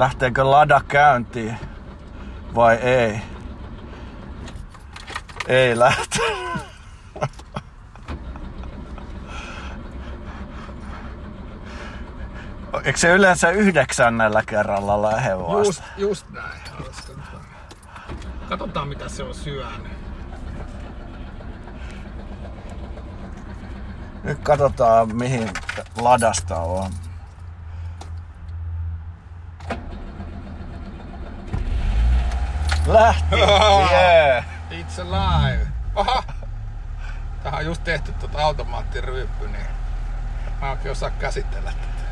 lähteekö lada käyntiin vai ei. Ei lähte. Eikö se yleensä yhdeksännellä kerralla lähde vasta? Just, just näin. Katsotaan mitä se on syönyt. Nyt katsotaan mihin ladasta on. Lähti! Yeah. It's alive. Oha! Tähän on just tehty tuota automaattiryyppy, niin mä oikein osaa käsitellä tätä.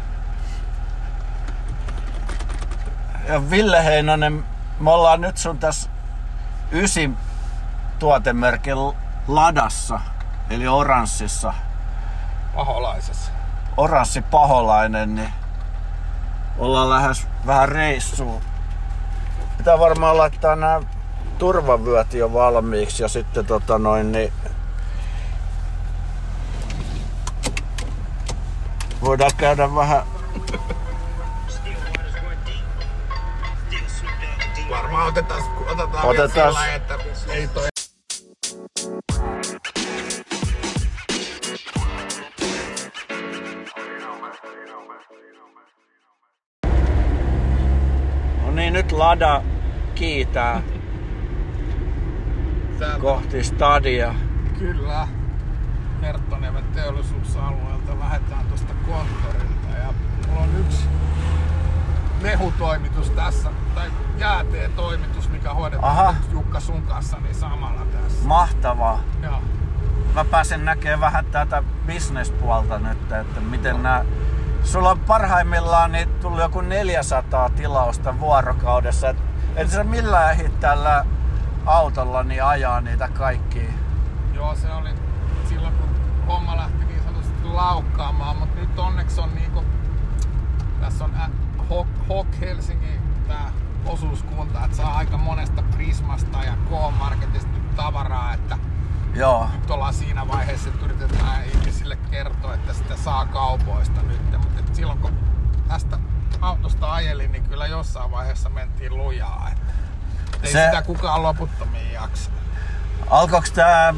Ja Ville Heinonen, me ollaan nyt sun tässä ysi tuotemerkin ladassa, eli oranssissa. Paholaisessa. Oranssi paholainen, niin ollaan lähes vähän reissuun. Pitää varmaan laittaa nämä turvavyöt jo valmiiksi ja sitten tota noin, niin voidaan käydä vähän Varmaan otetaan, otetaan, Otetaan. vielä sillä, että ei toi niin, nyt Lada kiitää täältä kohti stadia. Kyllä. Herttoniemen teollisuusalueelta lähdetään tuosta konttorilta ja mulla on yksi mehutoimitus tässä, tai jääteetoimitus, mikä hoidetaan Aha. Jukka sun kanssa niin samalla tässä. Mahtavaa. Joo. Mä pääsen näkemään vähän tätä bisnespuolta nyt, että miten nämä... Sulla on parhaimmillaan niin tullut joku 400 tilausta vuorokaudessa. Et, et sä millään ehdi tällä autolla niin ajaa niitä kaikkia. Joo, se oli silloin kun homma lähti niin sanotusti laukkaamaan, mutta nyt onneksi on niinku, tässä on ä, Hok, Hok Helsingin tää osuuskunta, että saa aika monesta Prismasta ja K-Marketista tavaraa, että Joo. nyt ollaan siinä vaiheessa, että yritetään ihmisille kertoa, että sitä saa kaupoista nyt. Mutta silloin kun tästä autosta ajelin, niin kyllä jossain vaiheessa mentiin lujaa. Että ei Se- sitä kukaan loputtomiin jaksa. Alkoiko tää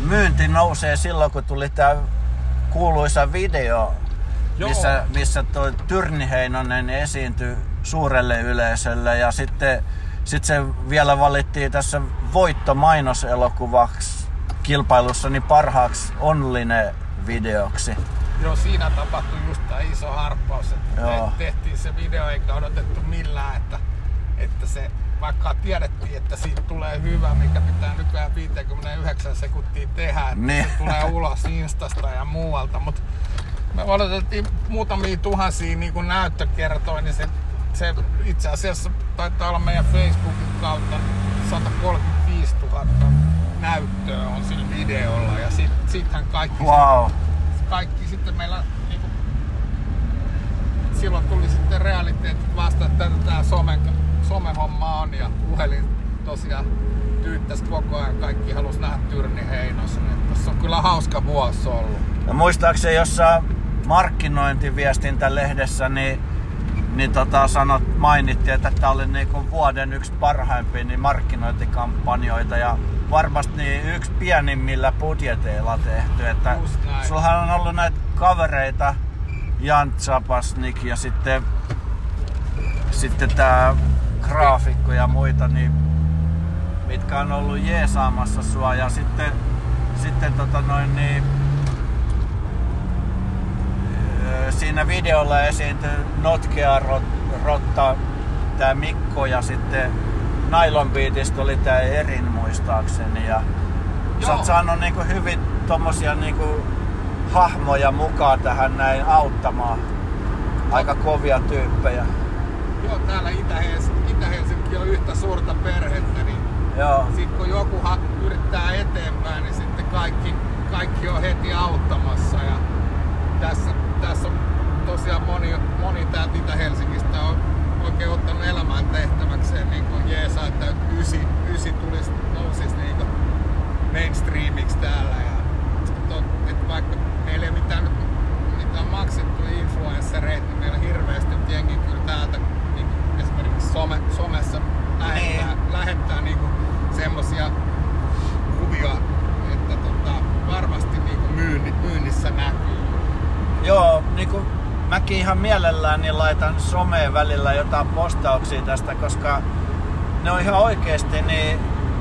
myynti nousee silloin, kun tuli tää kuuluisa video, Joo. missä, missä toi Tyrni Heinonen esiintyi suurelle yleisölle ja sitten sit se vielä valittiin tässä voittomainoselokuvaksi niin parhaaksi online videoksi. Joo, siinä tapahtui just tämä iso harppaus, että Joo. te- tehtiin se video eikä odotettu millään, että, että se, vaikka tiedettiin, että siitä tulee hyvä, mikä pitää nykyään 59 sekuntia tehdä, että Niin. se tulee ulos Instasta ja muualta, mutta me odotettiin muutamia tuhansia niin kuin näyttökertoja, niin se, se itse asiassa taitaa olla meidän Facebookin kautta 135 000 näyttöä on sillä videolla ja sit, sittenhän kaikki Wow. kaikki sitten meillä niinku, silloin tuli sitten realiteetit vasta, että tätä tää somen, somehomma on ja puhelin tosiaan tyyttäisi koko ajan. Kaikki halus nähdä Tyrni Heinosen. Tässä on kyllä hauska vuosi ollut. Ja muistaakseni jossain markkinointiviestintälehdessä niin, niin tota sanot, mainittiin, että tämä oli niinku vuoden yksi parhaimpia niin markkinointikampanjoita ja varmasti niin yksi pienimmillä budjeteilla tehty. Että sullahan on ollut näitä kavereita, Jan Zapasnik ja sitten, sitten tämä graafikko ja muita, niin mitkä on ollut jeesaamassa sua ja sitten, sitten tota noin niin, siinä videolla esiintyi Notkea Rot- Rotta, tää Mikko ja sitten Nylon Beatista oli tää Erin muistaakseni ja sä Joo. oot saanut niinku hyvin tommosia niinku hahmoja mukaan tähän näin auttamaan. Aika kovia tyyppejä. Joo, täällä Itä-Helsinki, on yhtä suurta perhettä, niin Joo. sitten kun joku yrittää eteenpäin, niin sitten kaikki, kaikki on heti auttamassa. Ja tässä, tässä on tosiaan moni, moni täältä Itä-Helsingistä on oikein ottanut elämään tehtäväkseen niin kuin jeesa, että ysi, ysi tulisi nousisi niin kuin mainstreamiksi täällä. Ja, että et vaikka meillä ei mitään nyt mitään maksettu influenssereita, niin meillä hirveästi nyt jengi kyllä täältä niin kuin esimerkiksi some, somessa lähettää, nee. lähettää niin kuin semmosia kuvia, että tota, varmasti niin kuin myynnissä näkyy niinku, mäkin ihan mielelläni laitan someen välillä jotain postauksia tästä, koska ne on ihan oikeesti niin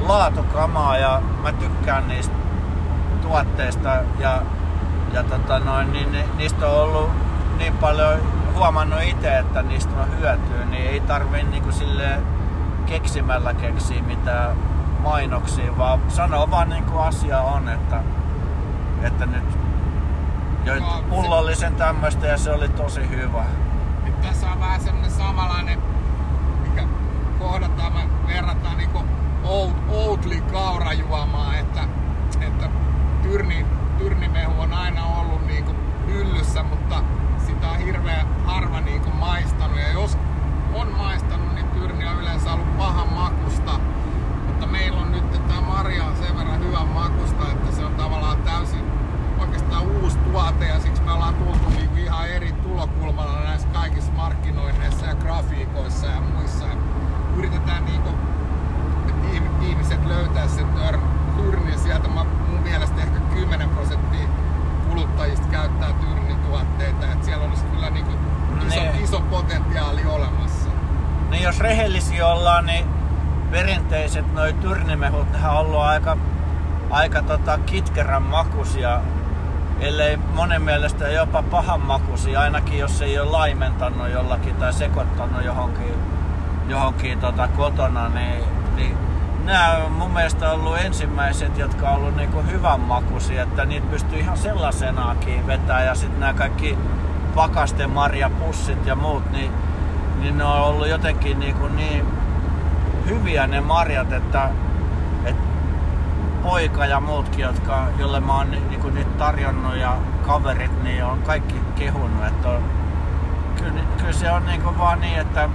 laatukamaa ja mä tykkään niistä tuotteista ja, ja tota noin, niin niistä on ollut niin paljon huomannut itse, että niistä on hyötyä, niin ei tarvi niinku sille keksimällä keksiä mitään mainoksia, vaan sanoa vaan niin kuin asia on, että, että nyt joit pullollisen tämmöistä ja se oli tosi hyvä. Tässä on vähän semmonen samanlainen, mikä kohdataan, me verrataan niinku Old, Oatly kaurajuomaa, että, että tyrni, tyrnimehu on aina ollut niinku hyllyssä, mutta sitä on hirveän harva niinku maistanut. Ja jos on maistanut, niin tyrni on yleensä ollut pahan makusta. Mutta meillä on nyt tämä Maria on sen verran hyvän makusta, että se on tavallaan täysin oikeastaan uusi tuote ja siksi me ollaan tultu niinku ihan eri tulokulmalla näissä kaikissa markkinoinneissa ja grafiikoissa ja muissa. Ja yritetään niinku, että ihmiset löytää sen tyrnin sieltä. Mun mielestä ehkä 10 prosenttia kuluttajista käyttää tyrnituotteita, että siellä olisi kyllä niinku iso, niin. iso potentiaali olemassa. Niin jos rehellisiä ollaan, niin perinteiset noi tyrnimehut, nehän on ollut aika, aika tota kitkerän makuisia, ellei monen mielestä jopa makuisia, ainakin jos ei ole laimentanut jollakin tai sekoittanut johonkin, johonkin tota kotona, niin, niin nämä on mun mielestä ollut ensimmäiset, jotka on ollut niinku hyvän makuisia, että niitä pystyy ihan sellaisenaakin vetää ja sitten nämä kaikki pakastemarjapussit ja muut, niin, niin ne on ollut jotenkin niin, kuin niin hyviä ne marjat, että, että poika ja muutkin, jotka, jolle mä oon niin kuin nyt tarjonnut ja kaverit, niin on kaikki kehunut, että on, kyllä, kyllä se on niin kuin vaan niin, että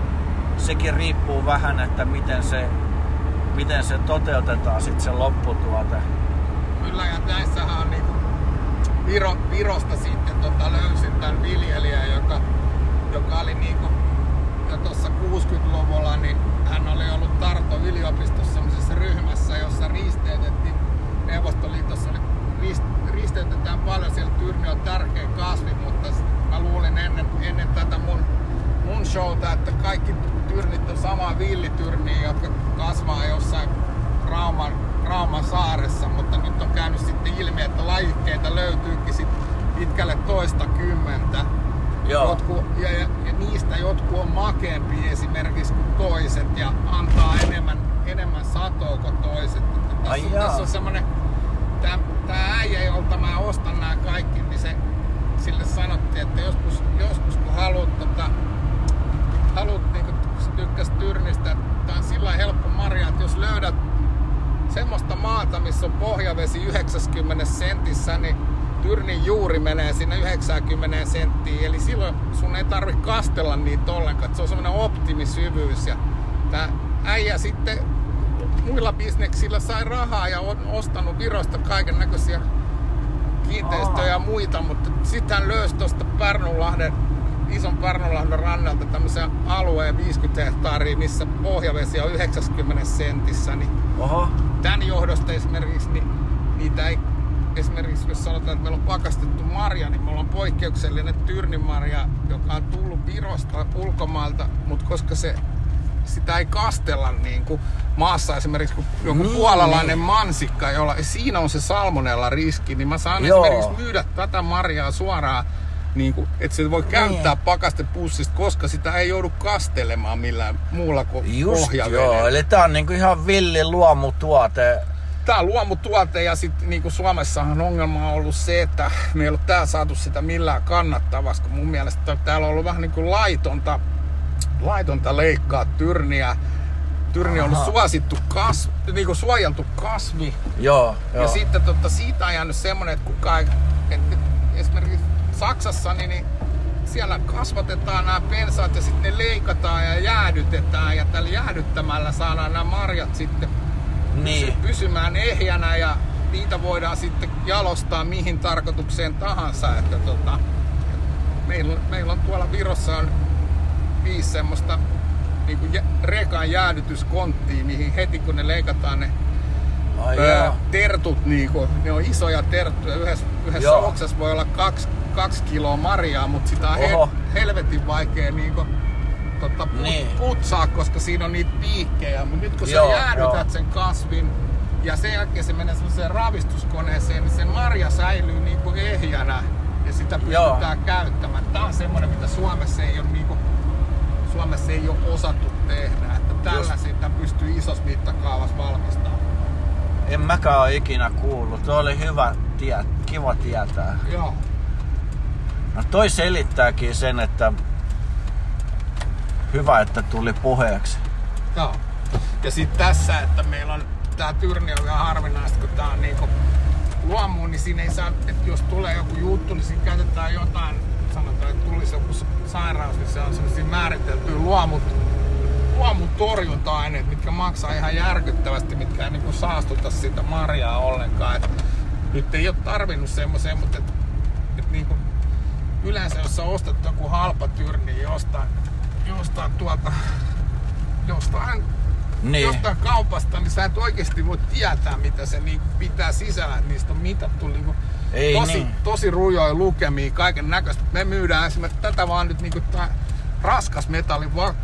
sekin riippuu vähän, että miten se, miten se toteutetaan sitten se lopputuote. Kyllä ja näissähän on niinku Viro, Virosta sitten tota, löysin tämän viljelijän, joka, joka oli niinku, jo tuossa 60-luvulla, niin hän oli ollut Tarto yliopistossa sellaisessa ryhmässä, jossa risteytettiin, Neuvostoliitossa oli, rist, risteytetään paljon, siellä tyrni on tärkeä kasvi, mutta mä luulin ennen, ennen tätä mun, mun showta, että kaikki tyrnit on sama villityrniä, jotka kasvaa jossain Rauman Rauman saaressa, mutta nyt on käynyt sitten ilmi, että lajikkeita löytyykin sit pitkälle toista kymmentä. Joo. Jotku, ja, ja, ja, niistä jotkut on makeampi esimerkiksi kuin toiset ja antaa enemmän, enemmän satoa kuin toiset. Että tässä, tässä on semmonen, tää, tää äijä, jolta mä ostan nämä kaikki, niin se, sille sanottiin, että joskus, joskus kun haluat, tota, haluat niin tykkäs tyrnistä, että tää on sillä helppo marja, että jos löydät semmoista maata, missä on pohjavesi 90 sentissä, niin tyrnin juuri menee sinne 90 senttiin. Eli silloin sun ei tarvi kastella niitä ollenkaan. Se on semmoinen optimisyvyys. Ja tää äijä sitten muilla bisneksillä sai rahaa ja on ostanut Virosta kaiken näköisiä kiinteistöjä ja muita, mutta sitten hän löysi tuosta Pärnulahden, ison Pärnulahden rannalta tämmöisen alueen 50 hehtaaria, missä pohjavesi on 90 sentissä, niin Oho. tämän johdosta esimerkiksi niin niitä ei esimerkiksi jos sanotaan, että meillä on pakastettu marja, niin meillä on poikkeuksellinen tyrnimarja, joka on tullut Virosta ulkomailta, mutta koska se sitä ei kastella niin kuin maassa esimerkiksi kun joku niin, puolalainen niin. mansikka, jolla siinä on se salmonella riski, niin mä saan Joo. esimerkiksi myydä tätä marjaa suoraan niin kuin, että se voi käyttää niin. pakastepussista, koska sitä ei joudu kastelemaan millään muulla kuin Just joo, eli tää on niin kuin ihan villi luomutuote. Tää on luomutuote ja sitten niin kuin Suomessahan ongelma on ollut se, että me ei ole tää saatu sitä millään kannattavasti, kun mun mielestä täällä on ollut vähän niin kuin laitonta, laitonta leikkaa tyrniä. Tyrni on ollut suosittu kasvi, niin kuin suojeltu kasvi. Joo, joo. Ja sitten totta, siitä on jäänyt semmonen, että kukaan, että esimerkiksi Saksassa, niin, niin siellä kasvatetaan nämä pensaat ja sitten ne leikataan ja jäädytetään ja tällä jäädyttämällä saadaan nämä marjat sitten niin. pysymään ehjänä ja niitä voidaan sitten jalostaa mihin tarkoitukseen tahansa. Että tota, meillä, meillä on tuolla Virossa on viisi semmoista niin kuin rekan jäädytyskonttia, mihin heti kun ne leikataan ne Ai öö, joo. tertut, niinku, ne on isoja terttuja. Yhdessä, yhdessä Joo. oksassa voi olla kaksi, kaksi kiloa marjaa, mutta sitä on Oho. he, helvetin vaikea niinku, tota, put, Niin. putsaa, koska siinä on niitä piikkejä. Mutta nyt kun sä Joo, jäädytät joo. sen kasvin ja sen jälkeen se menee semmoiseen ravistuskoneeseen, niin se marja säilyy niinku ehjänä ja sitä Joo. pystytään käyttämään. Tää on semmoinen, mitä Suomessa ei ole niinku, Suomessa ei ole osattu tehdä. Että tällä sitä pystyy isossa mittakaavassa valmistamaan. En mäkään ole ikinä kuullut. Tuo oli hyvä tie, kiva tietää. Joo. No toi selittääkin sen, että hyvä, että tuli puheeksi. Joo. Ja sitten tässä, että meillä on tää tyrni on ihan harvinaista, kun tää on niinku luomuun, niin siinä ei saa, että jos tulee joku juttu, niin siinä käytetään jotain, sanotaan, että tulisi joku sairaus, niin se on sellaisia määriteltyjä luomut, luomun torjunta-aineet, mitkä maksaa ihan järkyttävästi, mitkä ei niinku saastuta sitä marjaa ollenkaan. Et nyt ei ole tarvinnut semmoiseen, mutta et, et niinku, yleensä jos sä ostat joku halpa tyrni niin jostain, jostain tuolta jostain, Niin. jostain kaupasta, niin sä et oikeasti voi tietää, mitä se niinku pitää sisällä. Niistä on mitattu niinku Ei tosi, niin. tosi rujoja lukemia, kaiken näköistä. Me myydään esimerkiksi tätä vaan nyt niinku raskas metalli va-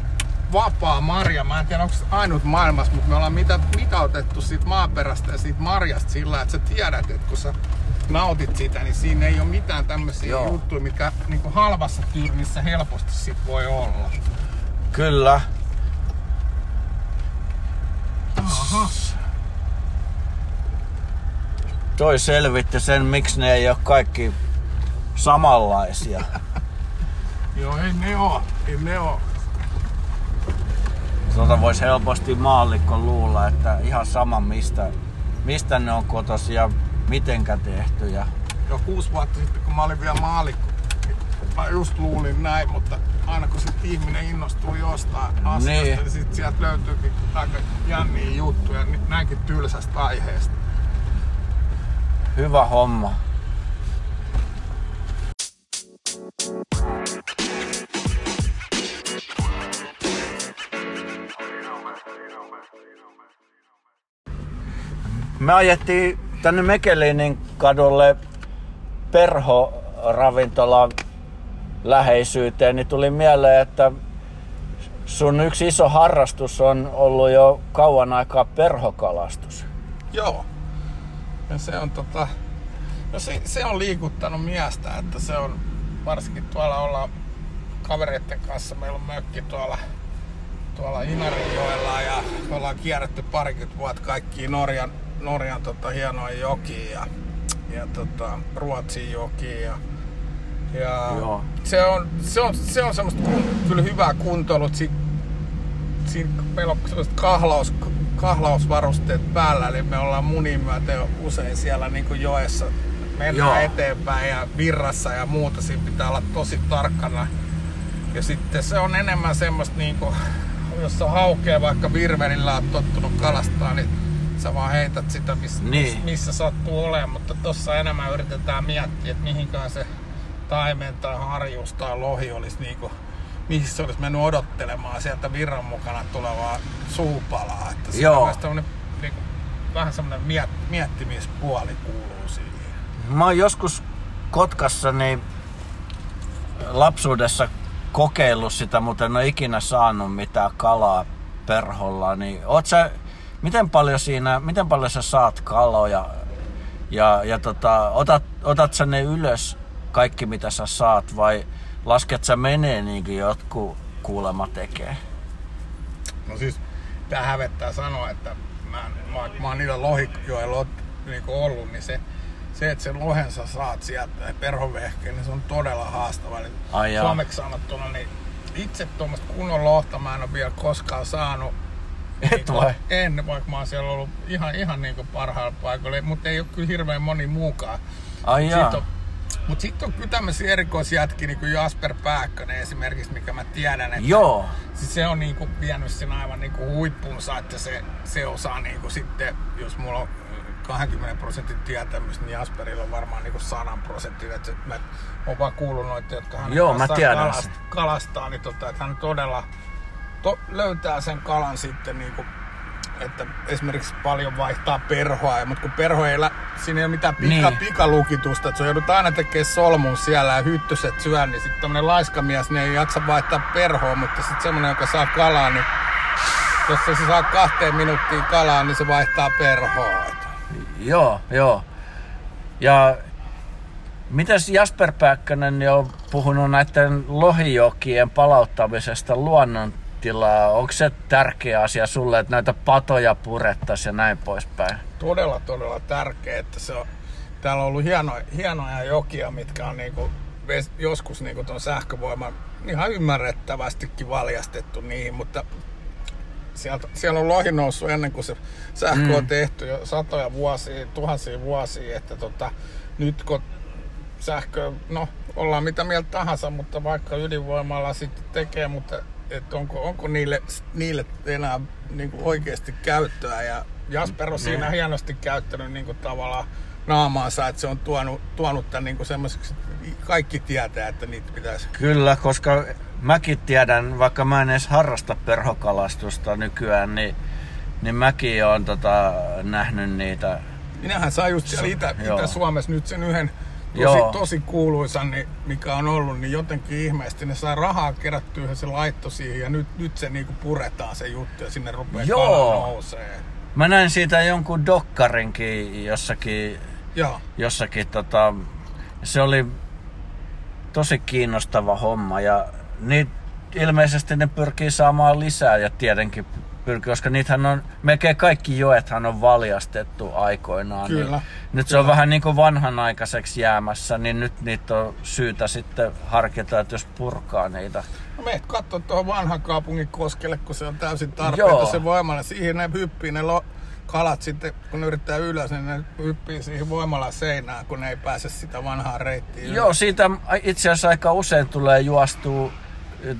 vapaa marja. Mä en tiedä, onko se ainut maailmassa, mutta me ollaan mitä, mitautettu siitä maaperästä ja siitä marjasta sillä, että sä tiedät, että kun sä nautit sitä, niin siinä ei ole mitään tämmöisiä Joo. juttuja, mitkä niinku halvassa tyylissä helposti sit voi olla. Kyllä. Aha. Toi selvitti sen, miksi ne ei ole kaikki samanlaisia. Joo, ei ne oo. Ei ne oo. Tuota voisi helposti maallikko luulla, että ihan sama mistä, mistä ne on kotosi ja mitenkä tehty. Ja... Jo kuusi vuotta sitten, kun mä olin vielä maalikko, mä just luulin näin, mutta aina kun sit ihminen innostuu jostain asiasta, Niin. niin, sit sieltä löytyykin aika jänniä juttuja näinkin tylsästä aiheesta. Hyvä homma. Me ajettiin tänne Mekelinin kadulle perhoravintolan läheisyyteen, niin tuli mieleen, että sun yksi iso harrastus on ollut jo kauan aikaa perhokalastus. Joo. Ja se on tota, no se, se on liikuttanut miestä, että se on varsinkin tuolla ollaan kavereiden kanssa, meillä on mökki tuolla, tuolla Inarinjoella ja ollaan kierretty parikymmentä vuotta kaikkiin Norjan, Norjan tota, hienoja jokiin ja, ja tota, Ruotsin jokiin ja, ja Joo. se on, se on, se on semmoista kun, kyllä hyvää kuntoilua. Si, siinä meillä on sellaiset kahlaus, kahlausvarusteet päällä, eli me ollaan munin myötä jo usein siellä niin kuin joessa. Mennään Joo. eteenpäin ja virrassa ja muuta, siinä pitää olla tosi tarkkana. Ja sitten se on enemmän semmoista niin kuin, jos sä haukee vaikka virvelillä oot tottunut kalastaa, niin sä vaan heität sitä, missä, Niin. missä sattuu olemaan. Mutta tossa enemmän yritetään miettiä, että mihinkään se taimen tai harjus tai lohi olisi niinku, mihin se olisi mennyt odottelemaan sieltä virran mukana tulevaa suupalaa. Että siinä Joo. myös tämmönen, niinku, vähän semmoinen miet, miettimispuoli kuuluu siihen. Mä oon joskus Kotkassa niin lapsuudessa kokeillut sitä, mutta en ole ikinä saanut mitään kalaa perholla. Niin oot sä, miten paljon siinä, miten paljon sä saat kaloja ja, ja tota, otat, otat sä ne ylös kaikki mitä sä saat vai lasket sä menee niin kuin jotkut kuulema tekee? No siis, tää hävettää sanoa, että mä, mä, mä oon niillä lohijoilla niin ollut, niin se, se, että sen lohen sä saat sieltä perhovehkeen, niin se on todella haastava. Eli Ai. Suomeksi sanottuna, niin itse tuommoista kunnon lohta mä en ole vielä koskaan saanut. Et Niinku, vai? En, vaikka mä oon siellä ollut ihan, ihan niin parhaalla paikalla, mutta ei ole kyllä hirveän moni muukaan. Ai jaa. Sitten on, mutta sitten on kyllä tämmöisiä erikoisjätkiä, niin kuin Jasper Pääkkönen esimerkiksi, mikä mä tiedän, että Joo. Siis se on niinku vienyt sen aivan niinku huippuunsa, että se, se osaa niinku sitten, jos mulla on 20 prosentin tietämys, niin Jasperilla on varmaan niinku 100 prosentin. Että mä oon vaan kuullut noita, jotka hän Joo, mä tiedän kalastaa, kalastaa, niin tota, että hän todella to, löytää sen kalan sitten niinku että esimerkiksi paljon vaihtaa perhoa, mutta kun perho ei, lä- siinä ei ole mitään pika, Niin. pikalukitusta, että se joudut aina tekemään solmun siellä ja hyttyset syö, niin sitten tämmönen laiskamies, niin ei jaksa vaihtaa perhoa, mutta sitten semmonen, joka saa kalaa, niin jos se saa kahteen minuuttiin kalaa, niin se vaihtaa perhoa. Joo, joo. Ja mitäs Jasper Pääkkönen jo on puhunut näiden lohijokien palauttamisesta luonnontilaa? Onko se tärkeä asia sulle, että näitä patoja purettaisiin ja näin poispäin? todella, todella tärkeä, että se on, täällä on ollut hienoja, hienoja jokia, mitkä on niinku, joskus niinku ton sähkövoiman ihan ymmärrettävästikin valjastettu niihin, mutta sieltä, siellä on lohi noussut ennen kuin se sähkö Mm. on tehty jo satoja vuosia, tuhansia vuosia, että tota, nyt kun sähkö, no ollaan mitä mieltä tahansa, mutta vaikka ydinvoimalla sitten tekee, mutta että onko, onko niille, niille enää niin kuin oikeasti käyttöä ja Jasper on siinä Ne. hienosti käyttänyt niin kuin tavallaan naamaansa, että se on tuonut, tuonut tämän niin kuin semmoiseksi, kaikki tietää, että niitä pitäisi Kyllä, koska mäkin tiedän, vaikka mä en edes harrasta perhokalastusta nykyään, niin, niin mäkin olen tota, nähnyt niitä. Minähän saa just siellä Itä. Itä-Suomessa nyt sen yhden tosi, Joo. tosi kuuluisan, niin, mikä on ollut, niin jotenkin ihmeesti ne saa rahaa kerättyä ja se laitto siihen ja nyt, nyt se niinku puretaan se juttu ja sinne rupeaa Joo. nousee. Mä näin siitä jonkun dokkarinkin jossakin, Joo, jossakin tota, se oli tosi kiinnostava homma ja niitä ilmeisesti ne pyrkii saamaan lisää ja tietenkin pyrkii, koska niitähän on, melkein kaikki joethan on valjastettu aikoinaan. Kyllä, Niin nyt se on vähän niin kuin vanhanaikaiseksi jäämässä, niin nyt niitä on syytä sitten harkita, että jos purkaa niitä. no meet katsoa tuohon vanhan kaupungin koskelle, kun se on täysin tarpeeton Joo. se voimalla. Siihen ne hyppii ne lo- kalat sitten, kun ne yrittää ylös, niin ne hyppii siihen voimalla seinään, kun ne ei pääse sitä vanhaa reittiä ylös. Joo, siitä itse asiassa aika usein tulee juostua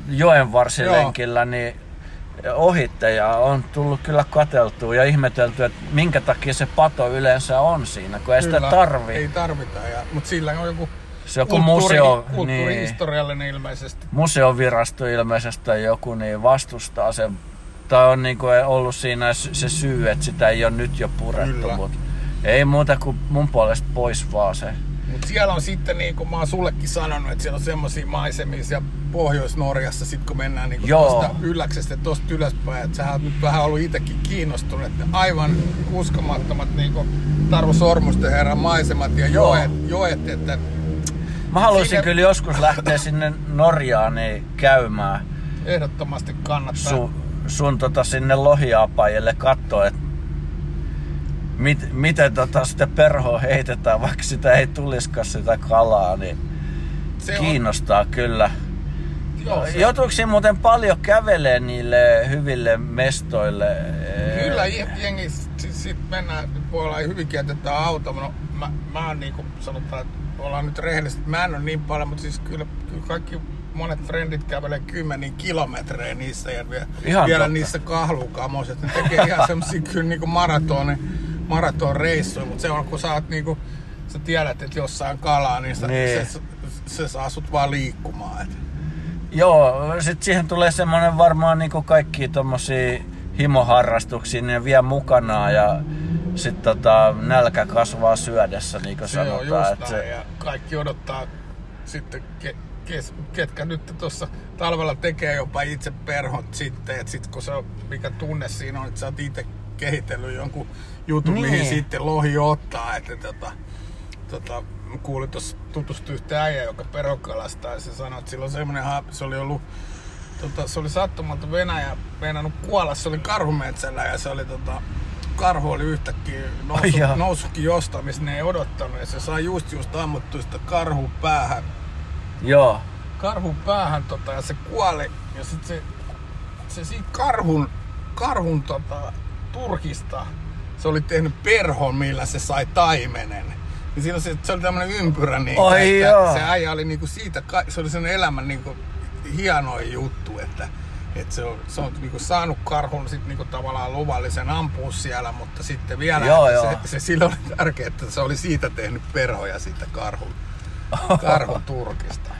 joen varsilenkillä niin ohitte ja on tullut kyllä kateltua ja ihmetelty, että minkä takia se pato yleensä on siinä, kun ei sitä Kyllä, tarvi. Ei tarvita, ja, mutta sillä on joku Se joku kulttuuri, museo, niin, ilmeisesti. museovirasto ilmeisesti tai joku niin vastustaa sen. Tai on niinku ollut siinä se syy, että sitä ei ole nyt jo purettu, Kyllä. mutta ei muuta kuin mun puolesta pois vaan se. Mutta siellä on sitten, niin kuin mä oon sullekin sanonut, että siellä on semmosia maisemia siellä Pohjois-Norjassa, sit kun mennään niin tuosta ylläksestä tosta ylöspäin, että sä oot nyt vähän ollut itsekin kiinnostunut, että aivan uskomattomat niin kuin Tarvo Sormusten herran maisemat ja Joo. joet, joet että Mä haluaisin Siinä- kyllä joskus lähteä sinne Norjaan niin käymään. ehdottomasti kannattaa. sun, sun tota sinne lohiapajille katsoa, että mit, miten tota sitten perhoa heitetään, vaikka sitä ei tuliskaan sitä kalaa, niin se on, kiinnostaa kyllä. joo, se, Joutuuko siinä muuten paljon kävelee niille hyville mestoille? Kyllä je- jengi siis sit mennään, voi olla hyvinkin jätetään auto. No, mä, mä oon niinku sanotaan, että ollaan nyt rehellisesti, mä en ole niin paljon, mutta siis kyllä, kyllä kaikki monet frendit kävelee kymmeniä kilometrejä niissä ja vielä, Ihan vielä totta. niissä kahlukamoissa. Ne tekee ihan semmosia kyllä niinku maratoni, maratonreissuja, mutta se on kun sä oot niinku, sä tiedät, että jossain kalaa, niin, sä, Niin. Se, se, saa sut vaan liikkumaan. Et. Joo, sit siihen tulee semmonen varmaan niinku kaikki tommosia himoharrastuksia, ne vie mukanaan ja sit tota, nälkä kasvaa syödessä, niin kuin Se on sanotaan. just että näin, se, ja kaikki odottaa sitten, ke, kes, ketkä nyt tuossa talvella tekee jopa itse perhot sitten, että sit kun se on, mikä tunne siinä on, että sä oot itse kehitellyt jonkun jutun, Niin. mihin sitten lohi ottaa, että tota, tota, kuulin tuossa tutustui yhtä äijä, joka perokalastaa ja se sanoi, että silloin semmoinen se oli ollut tota, se oli sattumalta Venäjä meinannut kuolla, se oli karhumetsällä ja se oli tota, karhu oli yhtäkkiä noussut, jaa. noussutkin jostain, missä ne ei odottanut ja se sai just just ammuttu sitä karhun päähän, joo, karhun päähän tota, ja se kuoli ja sit se, se siitä karhun, karhun tota, turkista se oli tehnyt perhon, millä se sai taimenen. Niin siinä se, se oli tämmönen ympyrä, niin, Ai että joo. se äijä oli niinku siitä, se oli sen elämän niinku hienoin juttu, että, että se on, se on niinku saanut karhun sit niinku tavallaan luvallisen ampua siellä, mutta sitten vielä Joo, joo. Se, se sillä oli tärkeää, että se oli siitä tehnyt perhoja siitä karhun, karhun turkista.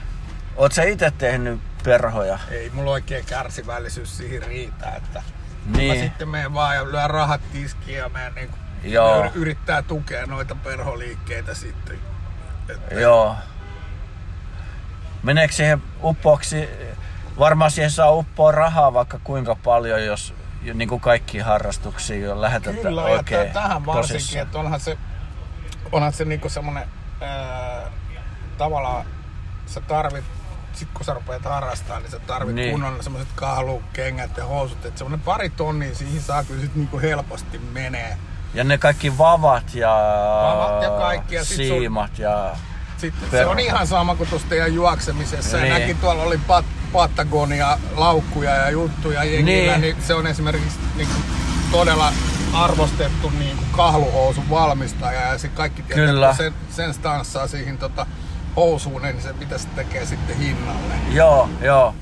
Oot sä itse tehnyt perhoja? Ei mulla oikein kärsivällisyys siihen riitä, että Niin. Mä sitten menen vaan ja lyön rahat tiskiin ja menen niin Joo. yr- yrittää tukea noita perholiikkeitä sitten. Että Joo. Meneekö siihen uppoksi, varmaan siihen saa uppoa rahaa vaikka kuinka paljon, jos niin kuin kaikki harrastuksia jo lähetetään Kyllä, oikein ja tähän varsinkin, tosissaan. että onhan se, onhan se niinku semmonen, ää, tavallaan sä tarvit, sit kun sä rupeat harrastaa, niin sä tarvit Niin. kunnon semmoset kahlukengät ja housut, että semmonen pari tonnia siihen saa kyllä sit niinku helposti menee. Ja ne kaikki vavat ja, Vavat ja kaikki, ja sit sun- siimat ja... Sitten se on ihan sama kuin tuossa teidän juoksemisessa. Niin. Ja näkin tuolla oli pat, Patagonia, laukkuja ja juttuja jengillä, Niin. niin, se on esimerkiksi niin kuin, todella arvostettu niin kuin kahluhousun valmistaja ja se kaikki tietää, sen, sen stanssaa siihen tota, housuun, niin se mitä se tekee sitten hinnalle. Joo, joo,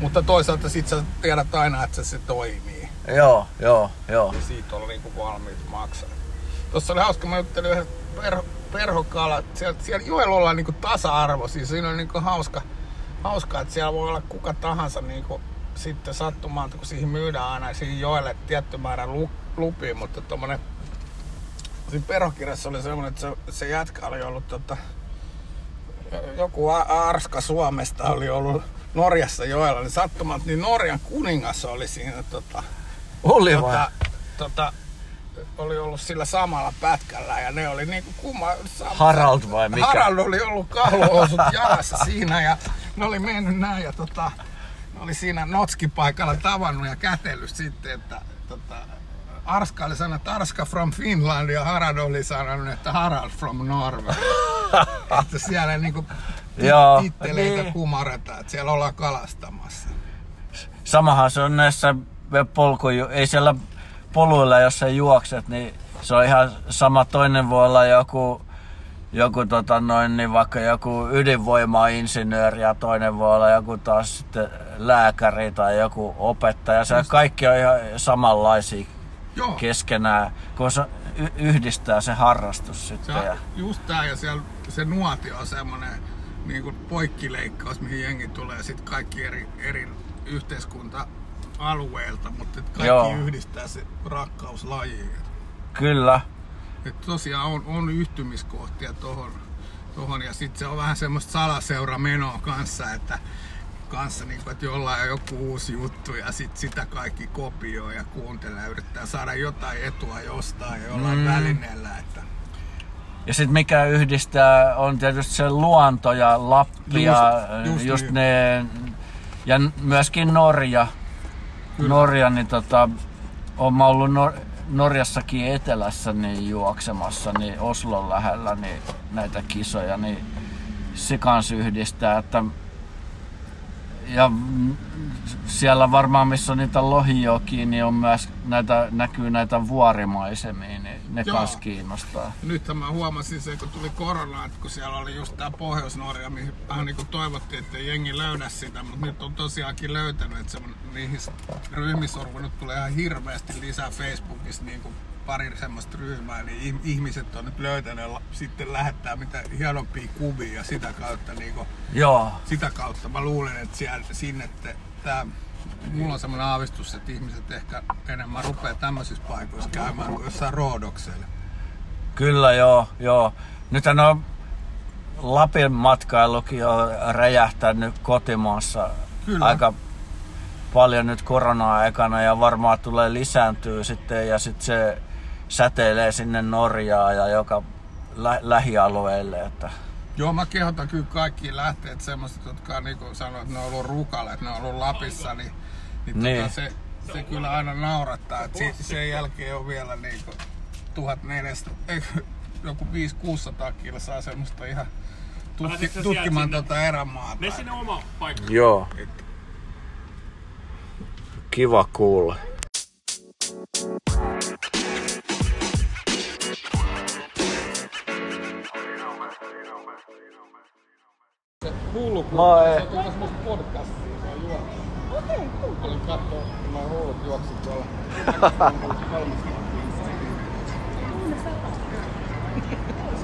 Mutta toisaalta sit sä tiedät aina, että se, se toimii. joo, joo, joo. Ja siitä on niinku valmiit maksaa. Tuossa oli hauska, mä juttelin yhden perho, perhokala. Siellä, siellä joella ollaan niinku tasa-arvo. Siis siinä on niinku hauska, hauska, että siellä voi olla kuka tahansa niinku sitten sattumaan, kun siihen myydään aina siihen joelle tietty määrä lu, lupia, mutta tommonen siinä perhokirjassa oli semmonen, että se, se jätkä oli ollut tota, joku Arska Suomesta oli ollut Norjassa joella, niin sattumat, niin Norjan kuningas oli siinä tota, Oli vai? tota, tota, oli ollut sillä samalla pätkällä ja ne oli niinku kumma... Harald vai mikä? Harald oli ollut kahluhousut jalassa siinä ja ne oli mennyt näin ja tota, ne oli siinä notskipaikalla tavannut ja kätellyt sitten, että tota, Arska oli sanonut, että Arska from Finland ja Harald oli sanonut, että Harald from Norway. että siellä niinku Joo, titteleitä niin. kumarretaan, että siellä ollaan kalastamassa. Samahan se on näissä polkuju... Ei siellä poluilla, jos sä juokset, niin se on ihan sama. Toinen voi olla joku, joku tota noin, niin vaikka joku ydinvoimainsinööri ja toinen voi olla joku taas sitten lääkäri tai joku opettaja. Se kaikki on ihan samanlaisia Joo. keskenään, kun se yhdistää se harrastus Se sitten. on Ja, just tää ja siellä se nuotio on semmonen niin kuin poikkileikkaus, mihin jengi tulee sit kaikki eri, eri yhteiskunta-alueilta, mutta kaikki Joo. Joo. yhdistää se rakkaus lajiin. kyllä, Et tosiaan on, on yhtymiskohtia tohon, tohon ja sitten se on vähän semmoista salaseuramenoa kanssa, että kanssa niin että jollain on joku uusi juttu ja sit sitä kaikki kopioi ja kuuntelee ja yrittää saada jotain etua jostain jollain Mm. välineellä. Että Ja sitten mikä yhdistää on tietysti se luonto ja Lappi ja Just- just just niin. ne, ja myöskin Norja. Kyllä. Norja, niin tota, olen ollut Nor- Norjassakin etelässä niin juoksemassa, niin Oslon lähellä niin näitä kisoja, niin se kans yhdistää, että ja siellä varmaan missä on niitä lohijokia, niin on myös näitä, näkyy näitä vuorimaisemia, niin ne Joo. kans kiinnostaa. Nythän mä huomasin se, kun tuli korona, että kun siellä oli just tää Pohjois-Norja, mihin vähän niin kuin toivottiin, että jengi löydä sitä, mutta nyt on tosiaankin löytänyt, että se on, niihin ryhmissä on ruvennut tulee ihan hirveästi lisää Facebookissa niin kuin pari semmoista ryhmää, niin ihm- ihmiset on nyt löytänyt sitten lähettää mitä hienompia kuvia ja sitä kautta, niin kuin, Joo, sitä kautta mä luulen, että siellä, sinne te, tää, mulla on semmoinen aavistus, että ihmiset ehkä enemmän rupeaa tämmöisissä paikoissa käymään kuin jossain Roodoksella. Kyllä joo, joo. Nythän on Lapin matkailukin on räjähtänyt kotimaassa Kyllä. aika paljon nyt korona-aikana ja varmaan tulee lisääntyä sitten ja sitten se säteilee sinne Norjaan ja joka lä- lähialueelle. Että Joo, mä kehotan kyllä kaikki lähteet semmoiset, jotka on, niin sanoit, että ne on ollut rukalle, että ne on ollut Lapissa, niin, niin, Niin. Tota, se, se, kyllä aina naurattaa. Että si, sen jälkeen on vielä niin kuin 1400, ei, joku 500-600 kilsaa semmoista ihan tutki, tutkimaan tuota erämaata. Ne sinne oma paikka. joo. Kiva kuulla. Hullu, kun Moi. se on semmoista podcastia, se on juoksi. Okei, okay, Olin kattoo, kun mä hullut juoksin tuolla.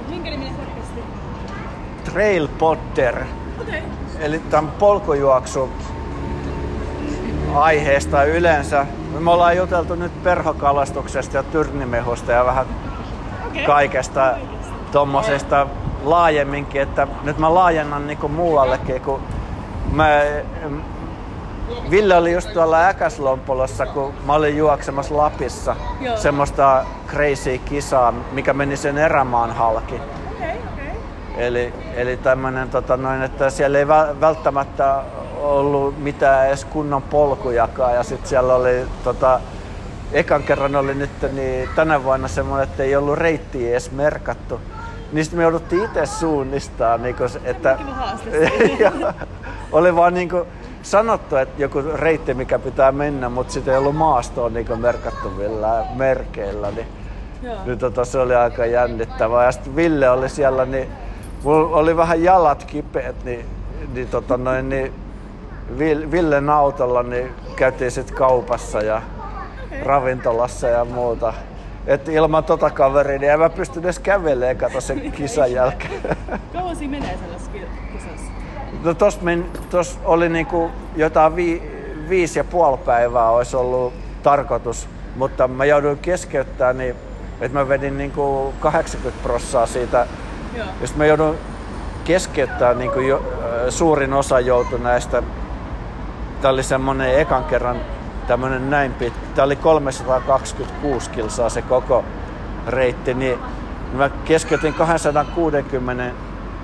Minkä niminen podcasti? Trail Potter, Okei. eli tämän polkujuoksu aiheesta yleensä. Me ollaan juteltu nyt perhokalastuksesta ja tyrnimehusta ja vähän Okei. kaikesta tommosesta laajemminkin, että nyt mä laajennan niinku muuallekin, kun mä, Ville oli just tuolla Äkäslompolossa, kun mä olin juoksemassa Lapissa Joo. semmoista crazy kisaa, mikä meni sen erämaan halki. Eli, eli tämmönen, tota noin, että siellä ei vä- välttämättä ollut mitään edes kunnon polkujakaan ja sitten siellä oli tota, ekan kerran oli nyt niin tänä vuonna semmoinen, että ei ollut reittiä edes merkattu. Niin sitten me jouduttiin itse suunnistaa, niin kun, että ja, oli vaan niin kuin sanottu, että joku reitti, mikä pitää mennä, mutta sitten ei ollut maastoa niin merkattu millään merkeillä. Niin Joo. niin tota, se oli aika jännittävää. Ja sitten Ville oli siellä, niin mulla oli vähän jalat kipeät, niin, niin, tota noin, niin Vil- Villen autolla niin käytiin sitten kaupassa ja ravintolassa ja muuta. Et ilman tota kaveria, niin en mä pysty edes kävelemään, kato sen kisan jälkeen. Kauan siinä menee sellaisessa ki- kisassa? No tos, men, tos oli niinku jotain vi, viisi ja puoli päivää olisi ollut tarkoitus, mutta mä jouduin keskeyttämään niin, että mä vedin niinku 80 prossaa siitä. Joo. Ja sit mä joudun keskeyttämään niinku jo, äh, suurin osa joutui näistä. Tää oli semmonen ekan kerran tämmönen näin pitkä. Tää oli 326 kilsaa se koko reitti, niin mä keskeytin 260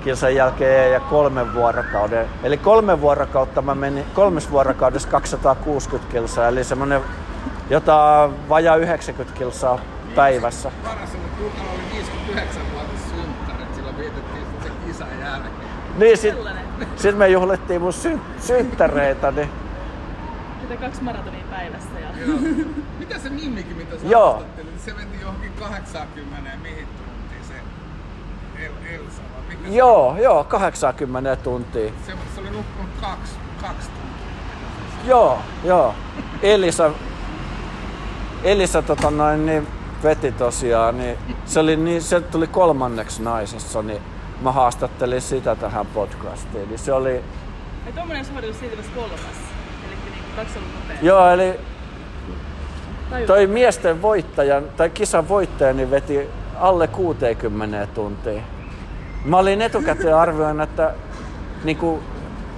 kilsan jälkeen ja kolmen vuorokauden. Eli kolme vuorokautta mä menin, kolmes vuorokaudessa 260 kilsaa, eli semmonen jotain vajaa 90 kilsaa päivässä. Paras oli, että Jukalla oli 59 vuotta synttärit, silloin vietettiin sitten se kisan jälkeen. Niin sit, me juhlittiin mun sy- synttäreitä, niin Mitä kaksi maratonia. Joo. Mitä se nimikin, mitä sä Joo. se meni johonkin 80, mihin tuntiin se El, Elsa vai mikä se- joo, joo, 80 tuntia. Se, se oli nukkunut kaksi, kaksi tuntia. Joo, joo. Elisa, Elisa tota noin, niin veti tosiaan, niin se, oli, niin se tuli kolmanneksi naisessa, niin mä haastattelin sitä tähän podcastiin. Niin se oli, Ja tommonen suoritus siitä kolmas. Eli niinku kaksi on nopea. joo, eli Tajus. toi miesten voittajan, tai kisan voittaja, niin veti alle 60 tuntia. Mä olin etukäteen arvioinut, että niin kuin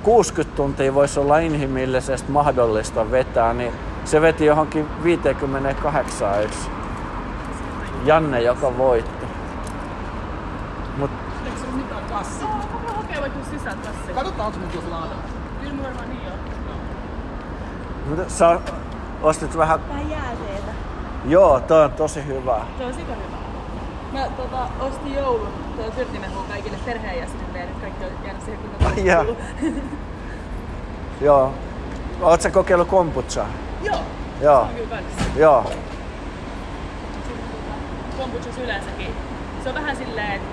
60 tuntia voisi olla inhimillisesti mahdollista vetää, niin se veti johonkin 58 yksi. Janne, joka voitti. Mut Eikö se ole mitään kassia? Mä hakee vaikka sisään tässä. Katsotaan, onko mun tuossa laadalla. Kyllä varmaan niin joo. mut sä ostit vähän... Vähän jääteetä. Joo, toi on tosi hyvä. Se on sika hyvä. Mä tota, ostin joulun tuota tyrtimehua kaikille perheenjäsenille ja nyt kaikki on jäänyt siihen jaa. Joo. Oot sä kokeillut kombuchaa? Joo. Joo. Se on kyllä. Joo. Kombuchas yleensäkin. Se on vähän silleen, että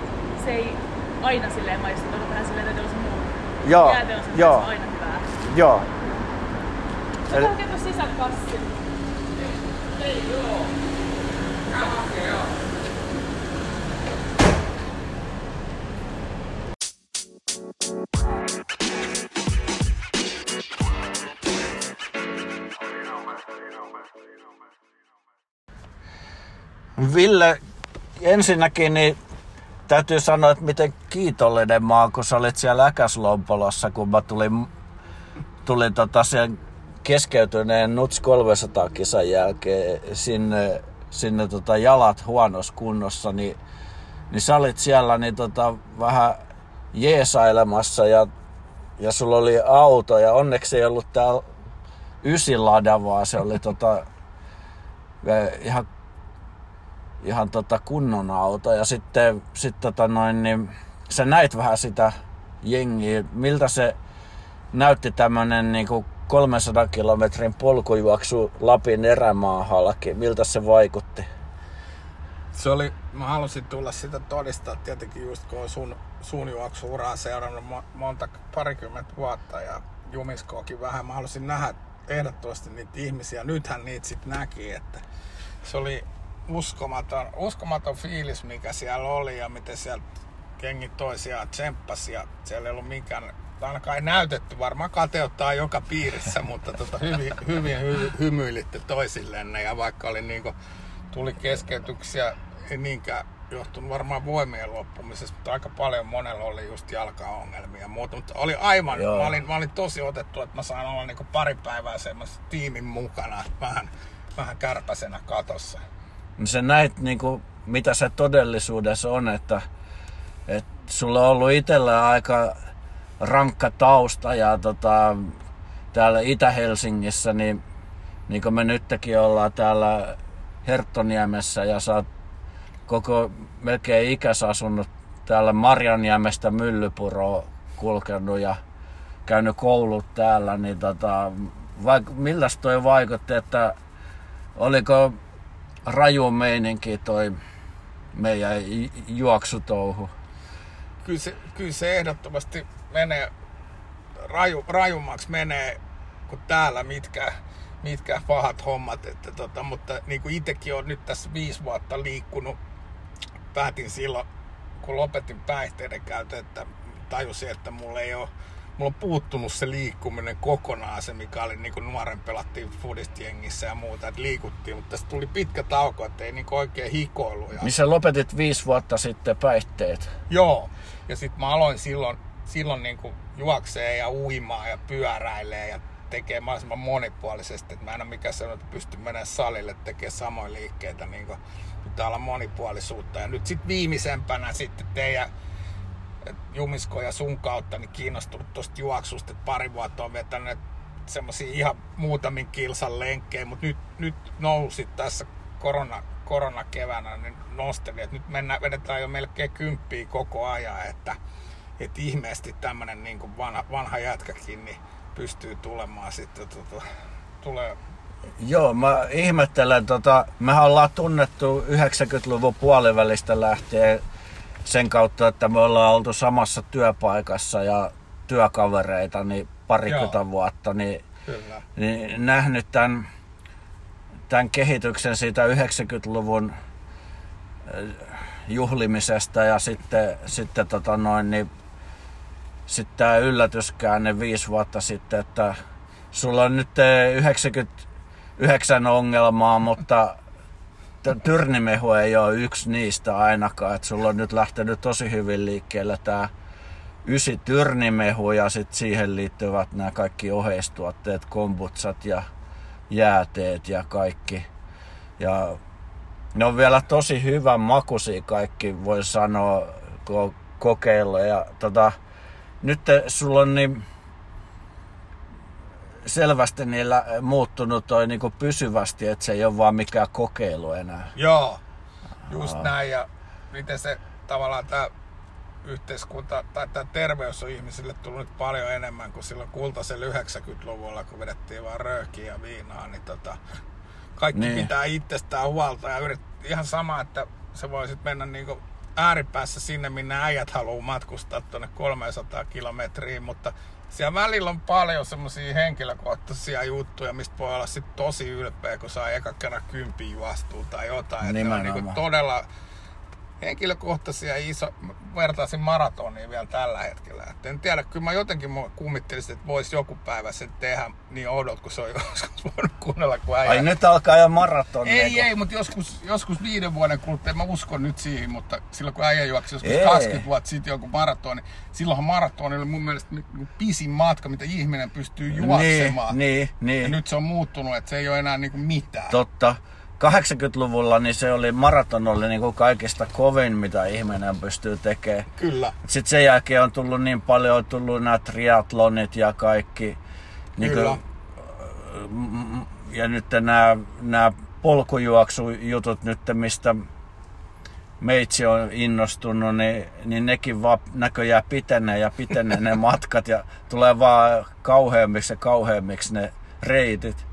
se ei aina silleen maistu, vaan on vähän silleen, että se muu. Joo, Jääte on se, joo. se on aina hyvää. Joo. Sä Eli- sisään kassin. Ei joo. Mä hakee joo. Ville, ensinnäkin niin täytyy sanoa, että miten kiitollinen mä oon, kun sä olit siellä Äkäslompolossa, kun mä tulin, tulin tota sen keskeytyneen Nuts 300 kisan jälkeen sinne, sinne tota jalat huonossa kunnossa, niin, niin sä olit siellä niin tota vähän jeesailemassa ja, ja sulla oli auto ja onneksi ei ollut täällä ysilada, vaan se oli tota, eh, ihan ihan tota kunnon auto ja sitten sit tota noin, niin sä näit vähän sitä jengiä, miltä se näytti tämmönen niinku 300 kilometrin polkujuoksu Lapin erämaan halki, miltä se vaikutti? Se oli, mä halusin tulla sitä todistaa tietenkin just kun on sun, sun juoksuuraa seurannut mo- monta, parikymmentä vuotta ja Jumiskoakin vähän. Mä halusin nähdä ehdottomasti niitä ihmisiä. Nythän niitä sitten näki, että se oli uskomaton, uskomaton fiilis, mikä siellä oli ja miten siellä kengit toisiaan tsemppasi ja siellä ei ollut minkään ainakaan ei näytetty, varmaan kateuttaa joka piirissä, mutta tota, hyvin, hyvin hy, hymyilitte toisillenne ja vaikka oli niin kuin, tuli keskeytyksiä, ei niinkään johtunut varmaan voimien loppumisesta, mutta aika paljon monella oli just jalkaongelmia ja muuta. Mutta oli aivan, mä olin, mä olin, tosi otettu, että mä saan olla niin pari päivää semmoisen tiimin mukana, vähän, vähän kärpäsenä katossa. Niin sä näit niin kuin, mitä se todellisuudessa on, että, että sulla on ollut itsellä aika rankka tausta ja tota, täällä Itä-Helsingissä, niin, niin kuin me nytkin ollaan täällä Herttoniemessä ja sä oot koko melkein ikäs asunut täällä Marjaniemestä Myllypuroa kulkenut ja käynyt koulut täällä, niin tota, vaik- miltä toi vaikutti, että oliko raju meininki toi meidän juoksutouhu? Kyllä se, kyllä se ehdottomasti menee, raju, rajummaksi menee kuin täällä mitkä, mitkä pahat hommat. Että tota, mutta niin kuin itsekin on nyt tässä viisi vuotta liikkunut, päätin silloin, kun lopetin päihteiden käytön, että tajusin, että mulla ei ole mulla on puuttunut se liikkuminen kokonaan, se mikä oli niin kuin nuoren pelattiin foodistiengissä ja muuta, että liikuttiin, mutta tästä tuli pitkä tauko, että ei niin oikein hikoilu. Ja... Niin sä lopetit viisi vuotta sitten päihteet? Joo, ja sitten mä aloin silloin, silloin niin kuin juoksee ja uimaa ja pyöräilee ja tekee mahdollisimman monipuolisesti, että mä en ole mikään sellainen, että pystyn menemään salille tekemään samoja liikkeitä, niin kuin pitää olla monipuolisuutta. Ja nyt sitten viimeisempänä sitten teidän Jumisko ja sun kautta niin kiinnostunut tuosta juoksusta, että pari vuotta on vetänyt semmoisia ihan muutamin kilsan lenkkejä, mutta nyt, nyt nousi tässä korona, koronakevänä, niin nosteli, että nyt mennään, vedetään jo melkein kymppiä koko ajan, että, että ihmeesti tämmöinen niin vanha, vanha jätkäkin niin pystyy tulemaan sitten, tuota, tulee Joo, mä ihmettelen, tota, mehän ollaan tunnettu 90-luvun puolivälistä lähtien sen kautta, että me ollaan oltu samassa työpaikassa ja työkavereita niin parikymmentä Joo. vuotta, niin, Kyllä. niin nähnyt tämän, tämän kehityksen siitä 90-luvun äh, juhlimisesta ja sitten, sitten tota noin, niin, sitten tämä yllätyskäänne viisi vuotta sitten, että sulla on nyt 99 ongelmaa, mutta tyrnimehu ei ole yksi niistä ainakaan. Että sulla on nyt lähtenyt tosi hyvin liikkeelle tämä ysi tyrnimehu ja sitten siihen liittyvät nämä kaikki oheistuotteet, kombutsat ja jääteet ja kaikki. Ja ne on vielä tosi hyvän makuisia kaikki, voi sanoa, kun kokeilla. Ja tota, nyt sulla on niin selvästi niillä muuttunut toi niinku pysyvästi, että se ei ole vaan mikään kokeilu enää. Joo, just Aa. näin. Ja miten se tavallaan tämä yhteiskunta tai tämä terveys on ihmisille tullut paljon enemmän kuin silloin kultaisella 90-luvulla, kun vedettiin vaan röökiä ja viinaa, niin tota, kaikki niin. pitää itsestään huolta ja yrit, ihan sama, että se voisit mennä niinku ääripäässä sinne, minne äijät haluaa matkustaa tuonne 300 kilometriin, mutta siellä välillä on paljon semmoisia henkilökohtaisia juttuja, mistä voi olla sit tosi ylpeä, kun saa eka kerran kympiä juostua tai jotain. Että on niin todella henkilökohtaisia iso, vertaisin maratoniin vielä tällä hetkellä. Et en tiedä, kyllä mä jotenkin kummittelisin, että voisi joku päivä sen tehdä niin oudot, kun se on joskus voinut kuunnella, kun äijä... Ai nyt alkaa jo maratoni. Ei, kun... ei, mutta joskus, joskus viiden vuoden kuluttua, mä uskon nyt siihen, mutta silloin kun äijä juoksi joskus ei. 20 vuotta sitten joku maratoni, silloinhan maratoni oli mun mielestä pisin matka, mitä ihminen pystyy niin, juoksemaan. Niin, niin, niin. Ja nyt se on muuttunut, että se ei ole enää niin mitään. Totta. 80-luvulla niin se oli maraton oli niin kuin kaikista kovin, mitä ihminen pystyy tekemään. Kyllä. Sitten sen jälkeen on tullut niin paljon, on tullut nämä triatlonit ja kaikki. Niin Kyllä. Kuin, ja nyt nämä, nämä polkujuoksujutut nyt, mistä meitsi on innostunut, niin, niin nekin vaan näköjään pitenee ja pitenee ne matkat ja tulee vaan kauheammiksi ja kauheammiksi ne reitit.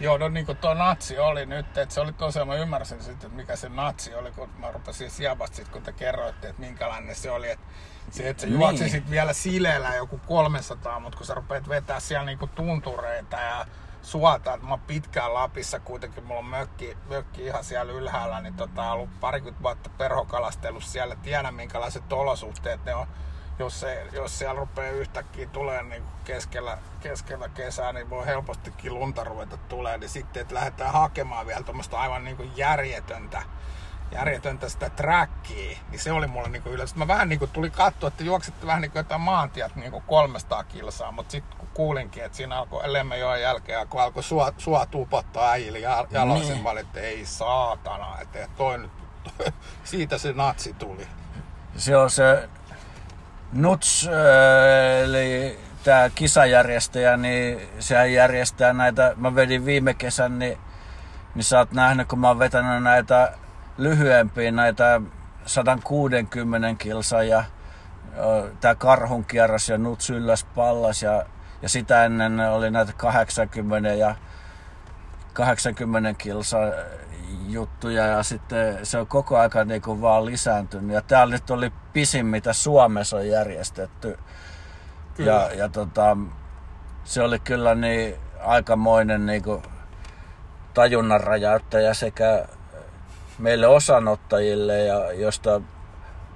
Joo, no niin kuin tuo natsi oli nyt, että se oli tosiaan, mä ymmärsin sitten, että mikä se natsi oli, kun mä rupesin sievasta sit, kun te kerroitte, että minkälainen se oli, että se, että sä niin. juoksisit vielä sileellä joku 300, mutta kun sä rupeat vetää siellä niinku tuntureita ja suota, että mä oon pitkään Lapissa kuitenkin, mulla on mökki, mökki ihan siellä ylhäällä, niin tota, ollut parikymmentä vuotta perhokalastellut siellä, tiedän minkälaiset olosuhteet ne on jos, se, jos siellä rupeaa yhtäkkiä tulee niin keskellä, keskellä kesää, niin voi helpostikin lunta ruveta tulee, niin sitten, että lähdetään hakemaan vielä tuommoista aivan niin kuin järjetöntä, järjetöntä sitä trackia, niin se oli mulle niinku yllätys. Mä vähän niinku tuli katsoa, että juoksitte vähän niinku jotain maantiet niinku 300 kilsaa, mutta sitten kun kuulinkin, että siinä alkoi Lemmenjoen jälkeen, kun alkoi sua, sua tupottaa äijille jaloisen, niin. mä että ei saatana, että toi nyt, siitä se natsi tuli. Se on se Nuts, eli tämä kisajärjestäjä, niin sehän järjestää näitä, mä vedin viime kesän, niin, niin sä oot nähnyt, kun mä oon vetänyt näitä lyhyempiä, näitä 160 kilsa ja tämä karhun kierros ja nuts ylläs pallas ja, ja sitä ennen oli näitä 80 ja 80 kilsa juttuja ja sitten se on koko aika niin kuin vaan lisääntynyt. Ja täällä nyt oli pisin, mitä Suomessa on järjestetty. Kyllä. Ja, ja tota, se oli kyllä niin aikamoinen niin kuin tajunnan räjäyttäjä sekä meille osanottajille, ja josta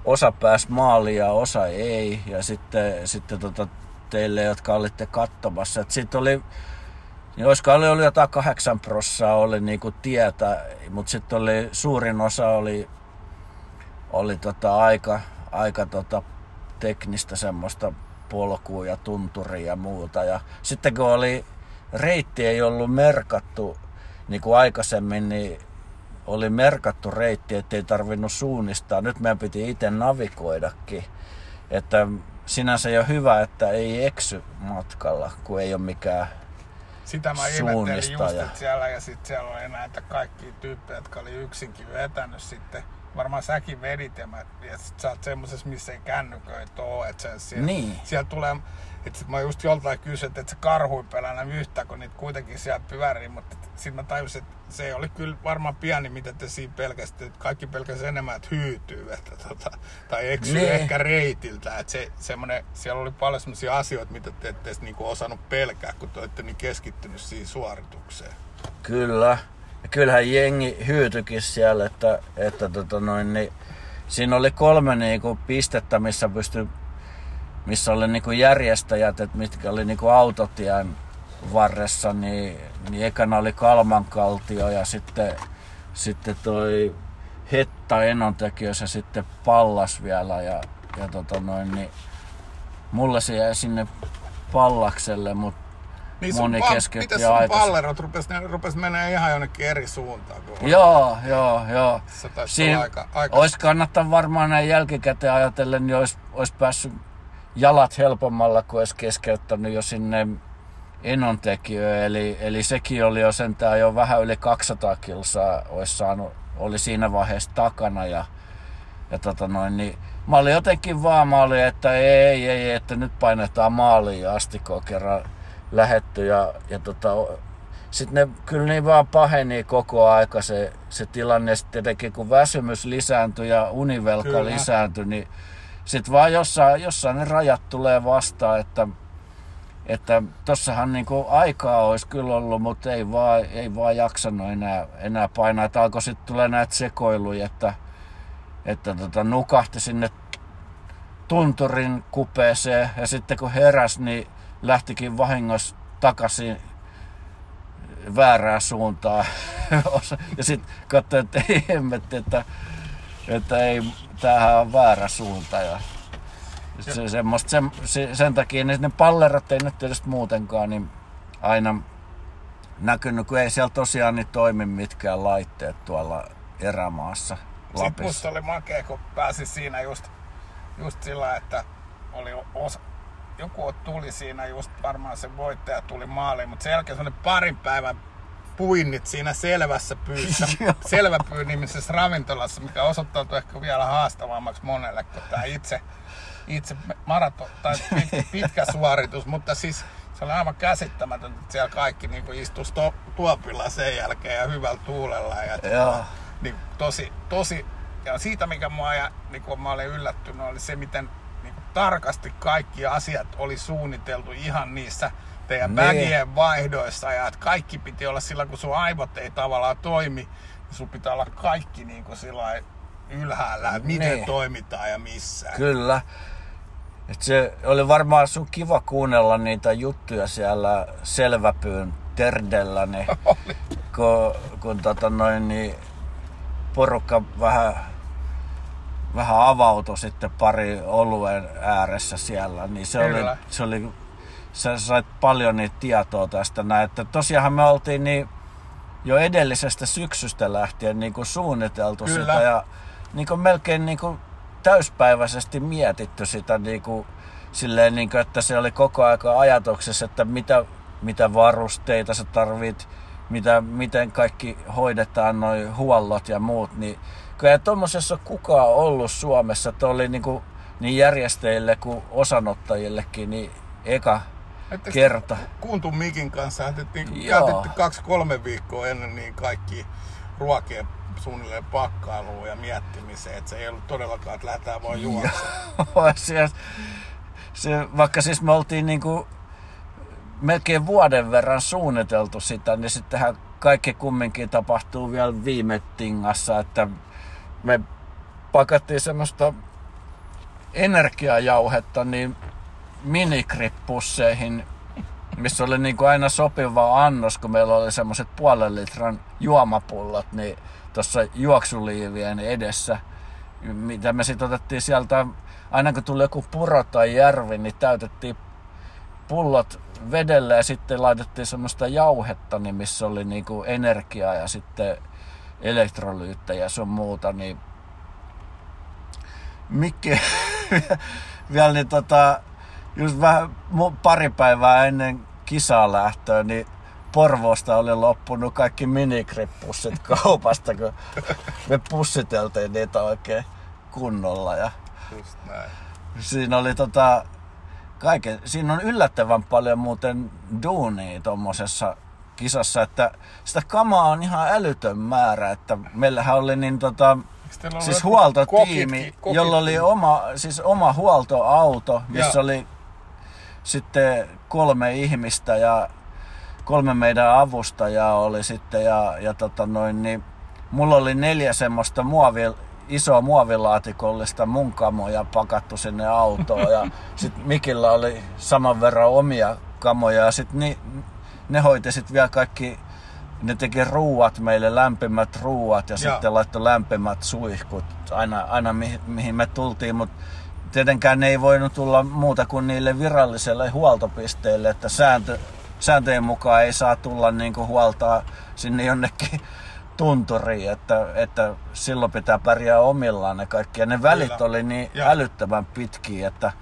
osa pääsi maaliin ja osa ei. Ja sitten, sitten tota, teille, jotka olitte katsomassa. Sitten oli niin olisiko oli, jotain kahdeksan prossaa oli niinku tietä, mutta sitten oli suurin osa oli, oli tota aika, aika tota teknistä semmoista polkua ja tunturia ja muuta. Ja sitten kun oli reitti ei ollut merkattu niin kuin aikaisemmin, niin oli merkattu reitti, ettei tarvinnut suunnistaa. Nyt meidän piti itse navigoidakin. Että sinänsä jo hyvä, että ei eksy matkalla, kun ei ole mikään sitä mä ihmettelin just, että siellä ja sitten siellä oli näitä kaikki tyyppejä, jotka oli yksinkin vetänyt sitten. Varmaan säkin vedit ja, mä, ja sit sä oot semmosessa, missä ei kännyköitä oo. Että se, siellä, niin. siellä tulee, että mä just joltain kysyin, että se karhui pelänä yhtä, kun niitä kuitenkin siellä pyörii, mutta sitten mä tajusin, että se oli kyllä varmaan pieni, mitä te siinä pelkästään, että kaikki pelkästään enemmän, että hyytyy, että tota, tai eksyy niin. ehkä reitiltä, että se, semmoinen, siellä oli paljon sellaisia asioita, mitä te ette edes niinku osannut pelkää, kun te olette niin keskittynyt siihen suoritukseen. Kyllä. Ja kyllähän jengi hyytyikin siellä, että, että tota noin, niin, siinä oli kolme niinku pistettä, missä pystyi missä oli niinku järjestäjät, että mitkä oli niinku autotien varressa, niin, niin ekana oli Kalmankaltio ja sitten, sitten toi Hetta enontekijöissä sitten Pallas vielä ja, ja tota noin, niin mulle se jäi sinne Pallakselle, mutta niin moni pa- keskeytti Miten sun pallerot rupes, ne rupes menee ihan jonnekin eri suuntaan? Kun joo, joo, joo. Se Siin aika, aika... Olisi kannattanut varmaan näin jälkikäteen ajatellen, niin olisi, olisi päässyt jalat helpommalla, kun olisi keskeyttänyt jo sinne enontekijöön. Eli, eli sekin oli jo sentään jo vähän yli 200 kilsaa olisi saanut, oli siinä vaiheessa takana. Ja, ja tota noin, niin mä olin jotenkin vaan, mä olin, että ei, ei, että nyt painetaan maaliin asti, kun kerran lähetty. Ja, ja tota, sitten ne kyllä niin vaan paheni koko aika se, se tilanne. Sitten tietenkin kun väsymys lisääntyi ja univelka kyllä. lisääntyi, niin sitten vaan jossain, jossain ne rajat tulee vastaan, että että tossahan niinku aikaa olisi kyllä ollut, mutta ei vaan, ei vaan jaksanut enää, enää painaa. Että alkoi sitten tulee näitä sekoiluja, että, että tota, nukahti sinne tunturin kupeeseen ja sitten kun heräs, niin lähtikin vahingossa takaisin väärää suuntaan. ja sitten katsoi, että ei hemmetti, että, että ei, tämähän on väärä suunta. Ja se, semmoista, se, se, sen takia ne, ne pallerat ei nyt tietysti muutenkaan niin aina näkynyt, kun ei siellä tosiaan niin toimi mitkään laitteet tuolla erämaassa Lapissa. Sitten musta oli makea, kun pääsi siinä just, just sillä, että oli osa, joku tuli siinä just varmaan se voittaja tuli maaliin, mutta sen jälkeen semmoinen parin päivän puinnit siinä selvässä pyyssä, selväpyy nimisessä ravintolassa, mikä osoittautui ehkä vielä haastavammaksi monelle kuin tämä itse, itse maraton tai pitkä suoritus, mutta siis se oli aivan käsittämätöntä, että siellä kaikki niin kuin to, tuopilla sen jälkeen ja hyvällä tuulella. Ja, Joo. Niin, tosi, tosi, ja siitä mikä mua ja niin kuin mä olin yllättynyt oli se, miten niin kuin tarkasti kaikki asiat oli suunniteltu ihan niissä teidän niin. bagien vaihdoissa ja että kaikki piti olla sillä, kun sun aivot ei tavallaan toimi, niin sun pitää olla kaikki niin kuin sillä ylhäällä, että miten niin. toimitaan ja missä. Kyllä. Et se oli varmaan sun kiva kuunnella niitä juttuja siellä Selväpyyn terdellä, niin kun, kun tota noin, niin porukka vähän, vähän avautui sitten pari oluen ääressä siellä, niin se Kyllä. oli, se oli, sä sait paljon niitä tietoa tästä näin, että tosiaan me oltiin niin jo edellisestä syksystä lähtien niin kuin suunniteltu Kyllä. sitä ja niin kuin melkein niin kuin täyspäiväisesti mietitty sitä niin kuin, silleen, niin kuin, että se oli koko aika ajatuksessa, että mitä, mitä varusteita sä tarvit, mitä, miten kaikki hoidetaan, noin huollot ja muut, niin kyllä tuommoisessa kukaan ollut Suomessa, että oli niin, kuin, niin järjestäjille kuin osanottajillekin, niin eka Ettekö kerta. Kuuntun Mikin kanssa jätettiin, Joo. käytettiin kaksi-kolme viikkoa ennen niin kaikki ruokien suunnilleen pakkailuun ja miettimiseen, että se ei ollut todellakaan, että lähdetään vaan juoksemaan. se, se, vaikka siis me oltiin niinku melkein vuoden verran suunniteltu sitä, niin sittenhän kaikki kumminkin tapahtuu vielä viime tingassa, että me pakattiin semmoista energiajauhetta niin minikripppusseihin, missä oli niin kuin aina sopiva annos, kun meillä oli semmoiset puolen litran juomapullot, niin tuossa juoksuliivien edessä, mitä me sitten otettiin sieltä, aina kun tuli joku puro tai järvi, niin täytettiin pullot vedellä ja sitten laitettiin semmoista jauhetta, niin missä oli niinku energiaa ja sitten elektrolyyttejä ja sun muuta, niin Mikki vielä niin tota, just vähän pari päivää ennen kisaa lähtöä, niin Porvoosta oli loppunut kaikki minikrippussit kaupasta, kun me pussiteltiin niitä oikein kunnolla. Ja Just näin. siinä oli tota, kaiken, siinä on yllättävän paljon muuten duunia tuommoisessa kisassa, että sitä kamaa on ihan älytön määrä, että meillähän oli niin tota, siis huoltotiimi, kokitkin- kokitkin? jolla oli oma, siis oma huoltoauto, missä Joo. oli sitten kolme ihmistä ja kolme meidän avustajaa oli sitten ja, ja tota noin, niin mulla oli neljä semmoista muovi, isoa muovilaatikollista mun kamoja pakattu sinne autoon ja sitten Mikillä oli saman verran omia kamoja ja sitten ni, ne hoiti sitten vielä kaikki ne teki ruuat meille, lämpimät ruuat ja Joo. sitten laittoi lämpimät suihkut aina, aina mihin, mihin me tultiin, mutta tietenkään ne ei voinut tulla muuta kuin niille viralliselle huoltopisteille, että sääntö, sääntöjen mukaan ei saa tulla niin kuin huoltaa sinne jonnekin tunturiin, että, että silloin pitää pärjää omillaan ne kaikki. Ja ne välit Kyllä. oli niin Joo. älyttömän pitkiä, että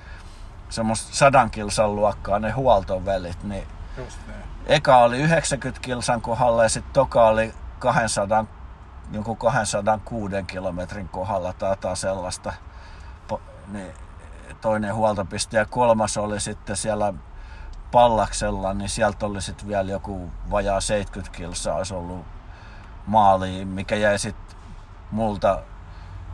semmoista sadan kilsan luokkaa ne huoltovälit, niin Just näin. eka oli 90 kilsan kohdalla ja sitten toka oli 200, jonkun 206 kilometrin kohdalla tai sellaista. Niin toinen huoltopiste ja kolmas oli sitten siellä Pallaksella, niin sieltä oli sitten vielä joku vajaa 70 kilsaa olisi ollut maaliin, mikä jäi sitten multa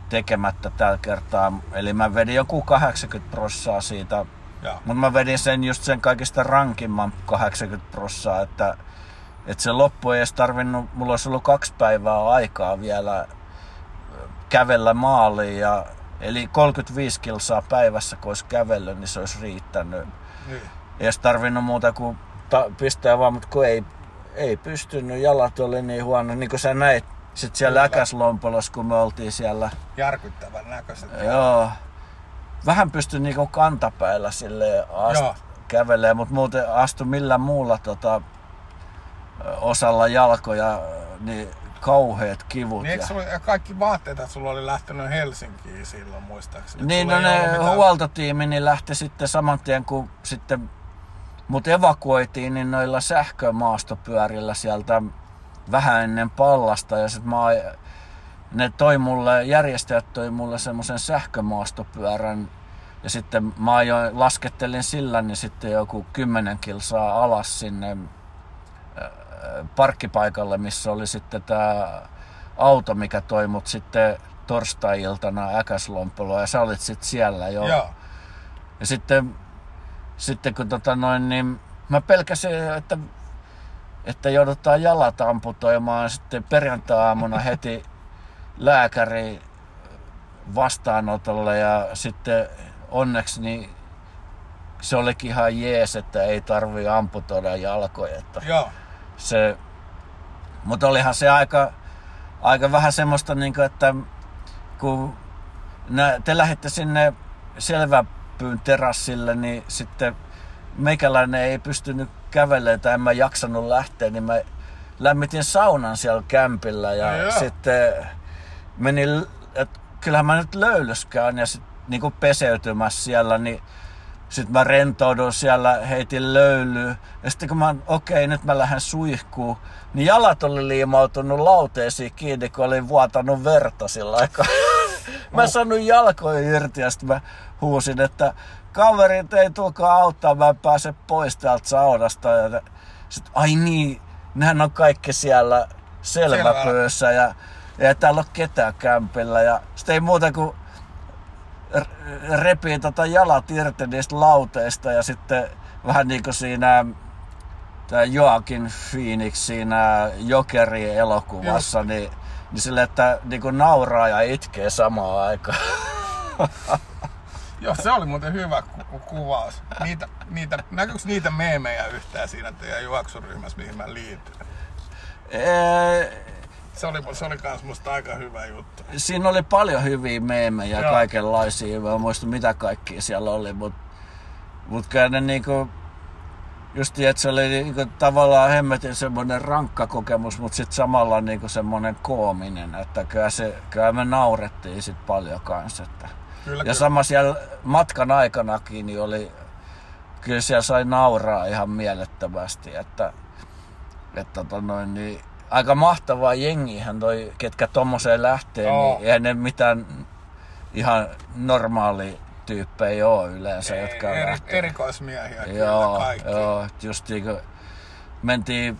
tekemättä tällä kertaa. Eli mä vedin joku 80 prossaa siitä mutta mä vedin sen just sen kaikista rankimman 80 prossaa, että, että se loppu ei edes tarvinnut, mulla olisi ollut kaksi päivää aikaa vielä kävellä maaliin ja Eli 35 kilsaa päivässä, kun olisi kävellyt, niin se olisi riittänyt. Niin. Ei olisi tarvinnut muuta kuin ta- pistää vaan, mutta kun ei, ei pystynyt, jalat oli niin huono, niin kuin sä näit sitten siellä äkäslompolossa, kun me oltiin siellä. Järkyttävän näköiset. Joo. Vähän pystyi niinku kantapäillä sille ast- kävelee, mutta muuten astu millään muulla tota, osalla jalkoja, niin kauheat kivut. Niin eikö ja... sulla, ja kaikki vaatteet, että sulla oli lähtenyt Helsinkiin silloin muistaakseni? Niin, no ne mitään- huoltotiimi niin lähti sitten saman tien, kun sitten mut evakuoitiin, niin noilla sähkömaastopyörillä sieltä vähän ennen pallasta. Ja sitten mä, ne toi mulle, järjestäjät toi mulle semmoisen sähkömaastopyörän. Ja sitten mä ajoin, laskettelin sillä, niin sitten joku 10 kilsaa alas sinne parkkipaikalle, missä oli sitten tämä auto, mikä toi mut sitten torstai-iltana Äkäslompoloon ja sä olit sitten siellä jo. Joo. Ja sitten, sitten kun tota noin, niin mä pelkäsin, että, että joudutaan jalat amputoimaan sitten perjantai-aamuna heti lääkäri vastaanotolle ja sitten onneksi niin se olikin ihan jees, että ei tarvi amputoida jalkoja. Että Joo. Se, mutta olihan se aika, aika vähän semmoista, niin kuin, että kun nä, te lähditte sinne selväpyyn terassille, niin sitten meikäläinen ei pystynyt kävelemään tai en mä jaksanut lähteä, niin mä lämmitin saunan siellä kämpillä ja joo. sitten menin, että kyllähän mä nyt löylyskään ja sitten niin peseytymässä siellä, niin sitten mä rentoudun siellä, heitin löylyä. Ja sitten kun mä, okei, okay, nyt mä lähden suihkuun, niin jalat oli liimautunut lauteisiin kiinni, kun olin vuotanut verta sillä aikaa. mä en saanut jalkoja irti ja sitten mä huusin, että kaverit ei tulkaa auttaa, mä en pääse pois täältä saunasta. Ja sitten, ai niin, nehän on kaikki siellä selväpöössä ja, ja täällä ole ketään kämpillä. Ja sitten ei muuta kuin repii tota jalat irti niistä lauteista ja sitten vähän niin kuin siinä tämä Joakin Phoenix siinä Jokeri elokuvassa, niin, niin sille, että niin kuin nauraa ja itkee samaan aikaan. Joo, se oli muuten hyvä ku- kuvaus. Niitä, niitä, näkyykö niitä meemejä yhtään siinä teidän juoksuryhmässä, mihin mä liityn? Ee, Se oli, se oli kans musta aika hyvä juttu. siinä oli paljon hyviä meemejä ja kaikenlaisia. Mä en muista mitä kaikkia siellä oli, mutta mut kyllä ne niinku, just että se oli niinku tavallaan hemmetin semmoinen rankka kokemus, mutta sitten samalla niinku semmoinen koominen, että kyllä, se, kyllä me naurettiin sit paljon kanssa. Että. Kyllä, Ja kyllä. sama siellä matkan aikanakin niin oli, kyllä siellä sai nauraa ihan mielettömästi, että, että tota noin, niin, aika mahtavaa jengihän toi, ketkä tommoseen lähtee, Joo. niin eihän ne mitään ihan normaali tyyppejä ole yleensä, jotka Eri, lähtee. erikoismiehiä Joo, kyllä kaikki. joo, just niin kuin mentiin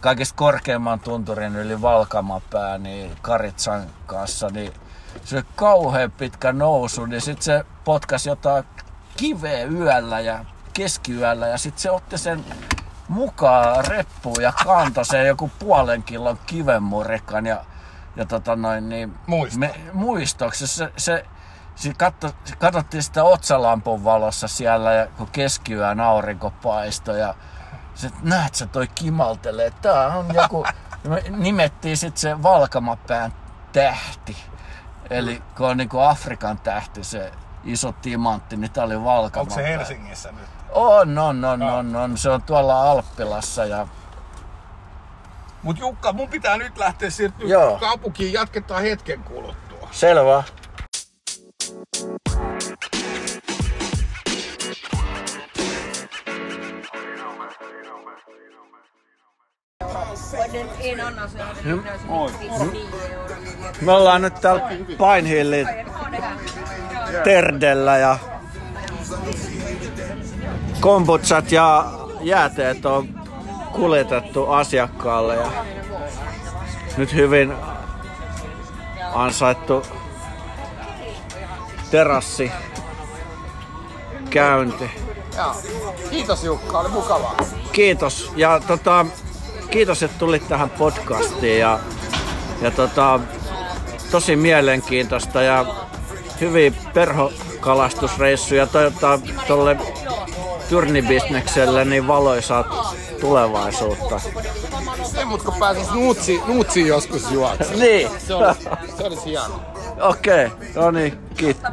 kaikista korkeimman tunturin yli Valkamapää, niin Karitsan kanssa, niin se oli kauhean pitkä nousu, niin sitten se potkasi jotain kiveä yöllä ja keskiyöllä ja sitten se otti sen mukaan reppuun ja kantoi sen joku puolen kilon kivenmurikan ja, ja tota noin niin... Muisto. Me, muistoksi. Se, se, se katso, katsottiin sitä otsalampun valossa siellä, ja kun keskiyön aurinko paistoi ja se, näet sä toi kimaltelee, tää on joku, me nimettiin sitten se Valkamapään tähti. Eli kun on niinku Afrikan tähti se iso timantti, niin tää oli Onko Valkamapää. se Helsingissä nyt? On, on, on, on, on. Se on tuolla Alppilassa ja Mut Jukka, mun pitää nyt lähteä siirtyä Joo. kaupunkiin. Jatketaan hetken kuluttua. selvä. Den ena annars så hade det blivit Oj. 99 euro. Me ollaan nyt täällä Pine Hillin Terdellä ja kombutsat ja jääteet on kuljetettu asiakkaalle ja nyt hyvin ansaittu terassi käynti. Kiitos Jukka, oli mukavaa. Kiitos ja tota, kiitos, että tulit tähän podcastiin ja, ja tota, tosi mielenkiintoista ja hyviä perhokalastusreissuja toivotaan tuolle turnibisnekselle niin valoisaa tulevaisuutta. Se mut kun pääsis nuutsi, nuutsiin joskus juoksemaan. Niin, Se olisi, se olisi hienoa. okei, okay. no niin, kiitos.